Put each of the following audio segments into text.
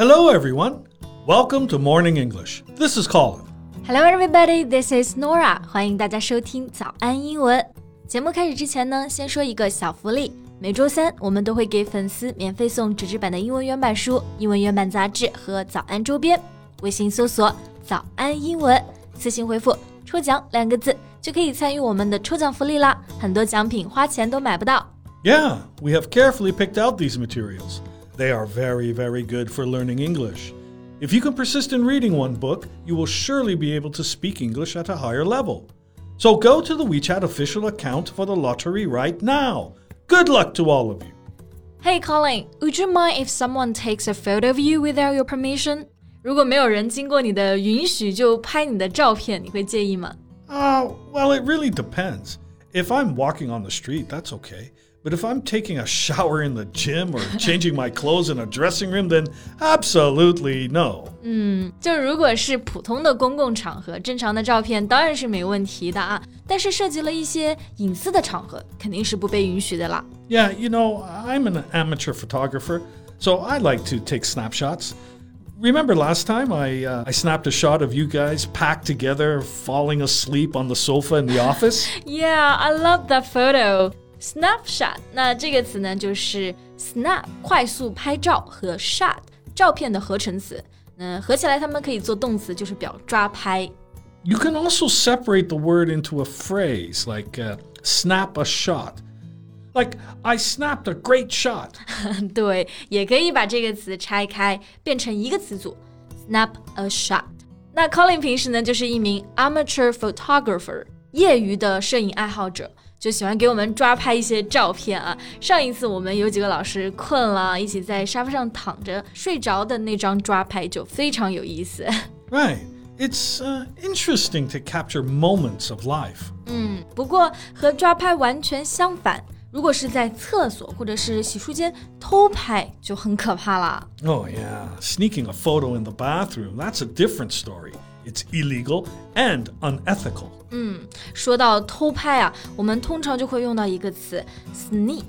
Hello, everyone. Welcome to Morning English. This is Colin. Hello, everybody. This is Nora. 欢迎大家收听早安英文。节目开始之前呢，先说一个小福利。每周三我们都会给粉丝免费送纸质版的英文原版书、英文原版杂志和早安周边。微信搜索“早安英文”，私信回复“抽奖”两个字，就可以参与我们的抽奖福利啦。很多奖品花钱都买不到。Yeah, we have carefully picked out these materials. They are very, very good for learning English. If you can persist in reading one book, you will surely be able to speak English at a higher level. So go to the WeChat official account for the lottery right now. Good luck to all of you. Hey Colin, would you mind if someone takes a photo of you without your permission? 如果没有人经过你的允许就拍你的照片，你会介意吗？Uh, well, it really depends. If I'm walking on the street, that's okay. But if I'm taking a shower in the gym or changing my clothes in a dressing room, then absolutely no. 嗯，就如果是普通的公共场合，正常的照片当然是没问题的啊。但是涉及了一些隐私的场合，肯定是不被允许的啦。Yeah, you know, I'm an amateur photographer, so I like to take snapshots. Remember last time I uh, I snapped a shot of you guys packed together, falling asleep on the sofa in the office? yeah, I love that photo. Snapshot，那这个词呢，就是 snap 快速拍照和 shot 照片的合成词。嗯，合起来它们可以做动词，就是表抓拍。You can also separate the word into a phrase like uh, snap a shot. Like I snapped a great shot. 对，也可以把这个词拆开，变成一个词组，snap a shot。那 Colin 平时呢，就是一名 amateur photographer，业余的摄影爱好者。 就喜欢给我们抓拍一些照片啊。上一次我们有几个老师困了，一起在沙发上躺着睡着的那张抓拍就非常有意思。Right. It's uh, interesting to capture moments of life. 嗯，不过和抓拍完全相反。如果是在厕所或者是洗漱间偷拍，就很可怕啦。Oh yeah, sneaking a photo in the bathroom, that's a different story. It's illegal and unethical. 嗯，说到偷拍啊，我们通常就会用到一个词 sneak，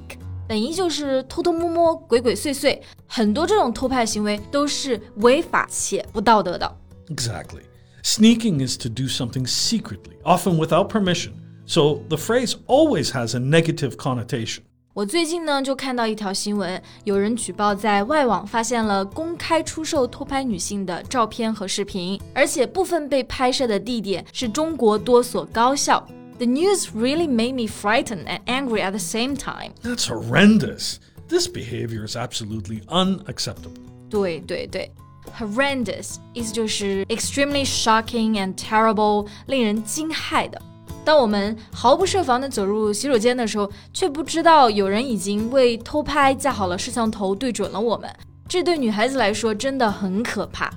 本意就是偷偷摸摸、鬼鬼祟祟。很多这种偷拍行为都是违法且不道德的。Exactly. Sneaking is to do something secretly, often without permission. So the phrase always has a negative connotation. 我最近呢就看到一条新闻，有人举报在外网发现了公开出售偷拍女性的照片和视频，而且部分被拍摄的地点是中国多所高校。The news really made me frightened and angry at the same time. That's horrendous. This behavior is absolutely unacceptable. 对对对，horrendous 意思就是 extremely shocking and terrible，令人惊骇的。 当我们毫不设防地走入洗手间的时候，却不知道有人已经为偷拍架好了摄像头，对准了我们。这对女孩子来说真的很可怕。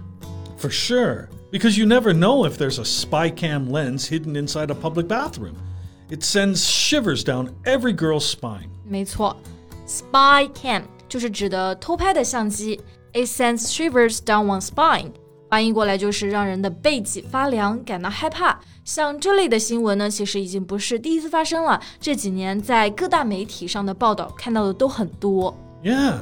For sure, because you never know if there's a spy cam lens hidden inside a public bathroom. It sends shivers down every girl's spine. 没错，spy cam 就是指的偷拍的相机。It sends shivers down one's spine. 翻译过来就是让人的背脊发凉，感到害怕。像这类的新闻呢，其实已经不是第一次发生了。这几年在各大媒体上的报道看到的都很多。Yeah.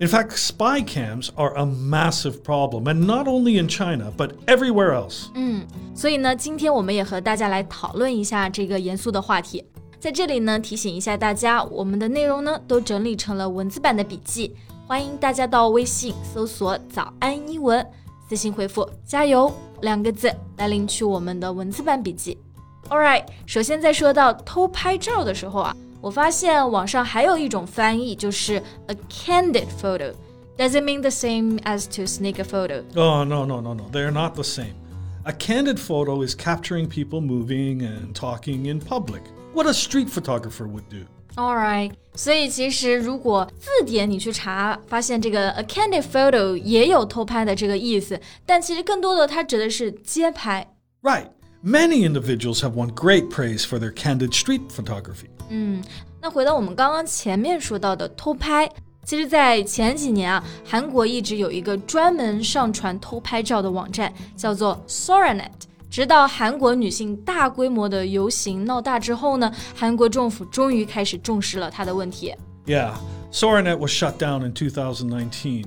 In fact, spy cams are a massive problem, and not only in China, but everywhere else. 嗯，所以呢，今天我们也和大家来讨论一下这个严肃的话题。在这里呢，提醒一下大家，我们的内容呢都整理成了文字版的笔记，欢迎大家到微信搜索“早安英文”。私信回复“加油”两个字来领取我们的文字版笔记。All right，首先在说到偷拍照的时候啊，我发现网上还有一种翻译，就是 a candid photo。Does it mean the same as to sneak a photo? Oh, no, no, no, no. They're not the same. A candid photo is capturing people moving and talking in public. What a street photographer would do. Alright，所以其实如果字典你去查，发现这个 a candid photo 也有偷拍的这个意思，但其实更多的它指的是街拍。Right. Many individuals have won great praise for their candid street photography. 嗯，那回到我们刚刚前面说到的偷拍，其实，在前几年啊，韩国一直有一个专门上传偷拍照的网站，叫做 Soranet。 直到韩国女性大规模的游行闹大之后呢，韩国政府终于开始重视了她的问题。Yeah, Soranet was shut down in 2019.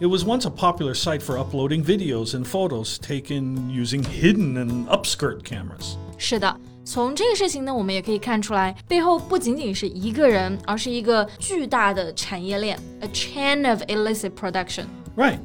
It was once a popular site for uploading videos and photos taken using hidden and upskirt cameras. 是的。从这个事情呢，我们也可以看出来，背后不仅仅是一个人，而是一个巨大的产业链，a chain of illicit production。Right.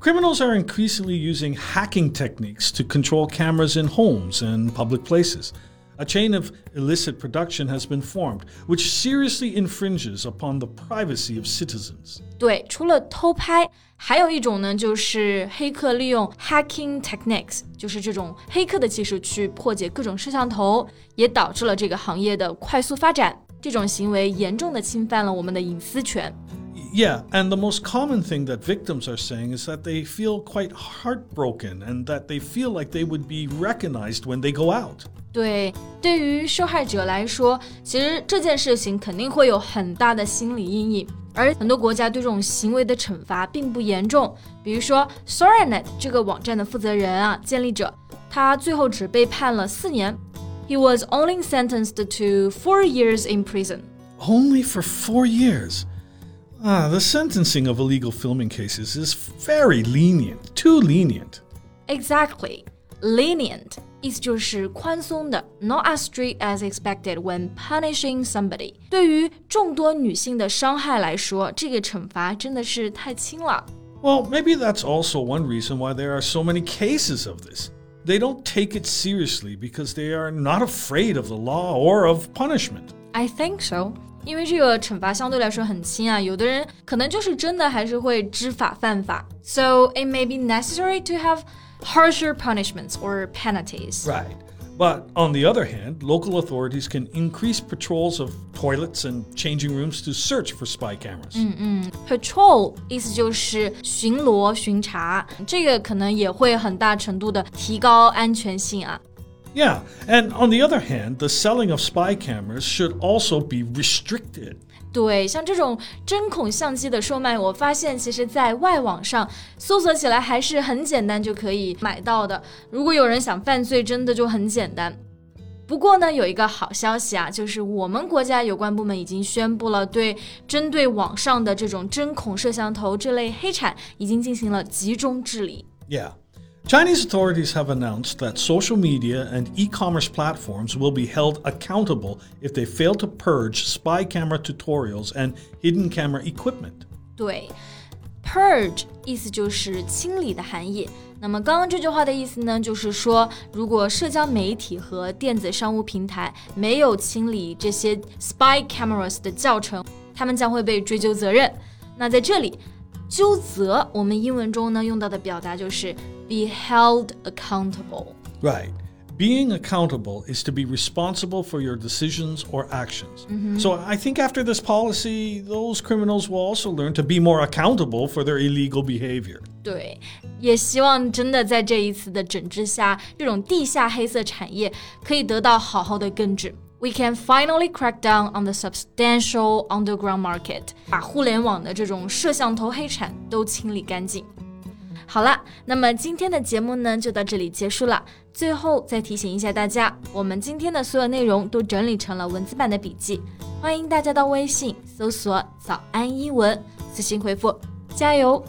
Criminals are increasingly using hacking techniques to control cameras in homes and public places. A chain of illicit production has been formed, which seriously infringes upon the privacy of citizens. 对，除了偷拍，还有一种呢，就是黑客利用 hacking techniques，就是这种黑客的技术去破解各种摄像头，也导致了这个行业的快速发展。这种行为严重的侵犯了我们的隐私权。 Yeah, and the most common thing that victims are saying is that they feel quite heartbroken and that they feel like they would be recognized when they go out. 对，对于受害者来说，其实这件事情肯定会有很大的心理阴影，而很多国家对这种行为的惩罚并不严重。比如说 SoraNet 这个网站的负责人啊，建立者，他最后只被判了四年。He was only sentenced to four years in prison. Only for four years. Ah, the sentencing of illegal filming cases is very lenient, too lenient. Exactly, lenient 意思就是宽松的，not as strict as expected when punishing somebody。对于众多女性的伤害来说，这个惩罚真的是太轻了。 Well, maybe that's also one reason why there are so many cases of this. They don't take it seriously because they are not afraid of the law or of punishment. I think so， 因为这个惩罚相对来说很轻啊，有的人可能就是真的还是会知法犯法。So it may be necessary to have harsher punishments or penalties. Right. But on the other hand, local authorities can increase patrols of toilets and changing rooms to search for spy cameras. Patrol 意思就是巡逻、巡查，这个可能也会很大程度的提高安全性啊。 Yeah, and on the other hand, the selling of spy cameras should also be restricted. 对，像这种针孔相机的售卖，我发现其实在外网上搜索起来还是很简单就可以买到的。如果有人想犯罪，真的就很简单。不过呢，有一个好消息啊，就是我们国家有关部门已经宣布了，对针对网上的这种针孔摄像头这类黑产，已经进行了集中治理。Yeah. Chinese authorities have announced that social media and e commerce platforms will be held accountable if they fail to purge spy camera tutorials and hidden camera equipment. 对，purge 意思就是清理的含义。那么刚刚这句话的意思呢，就是说，如果社交媒体和电子商务平台没有清理这些 spy cameras 的教程，他们将会被追究责任。那在这里，纠责我们英文中呢用到的表达就是 be held accountable。 Right. Being accountable is to be responsible for your decisions or actions. So I think after this policy, those criminals will also learn to be more accountable for their illegal behavior. 对，也希望真的在这一次的整治下，这种地下黑色产业可以得到好好的根治。We can finally crack down on the substantial underground market，把互联网的这种摄像头黑产都清理干净。 好了，那么今天的节目呢就到这里结束了。最后再提醒一下大家，我们今天的所有内容都整理成了文字版的笔记，欢迎大家到微信搜索“早安英文”，私信回复“加油”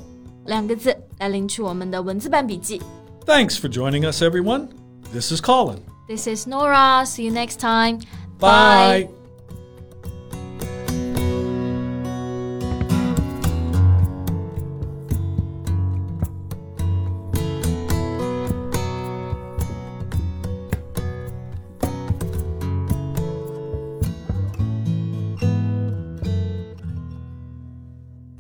两个字来领取我们的文字版笔记。Thanks for joining us, everyone. This is Colin. This is Nora. See you next time. Bye.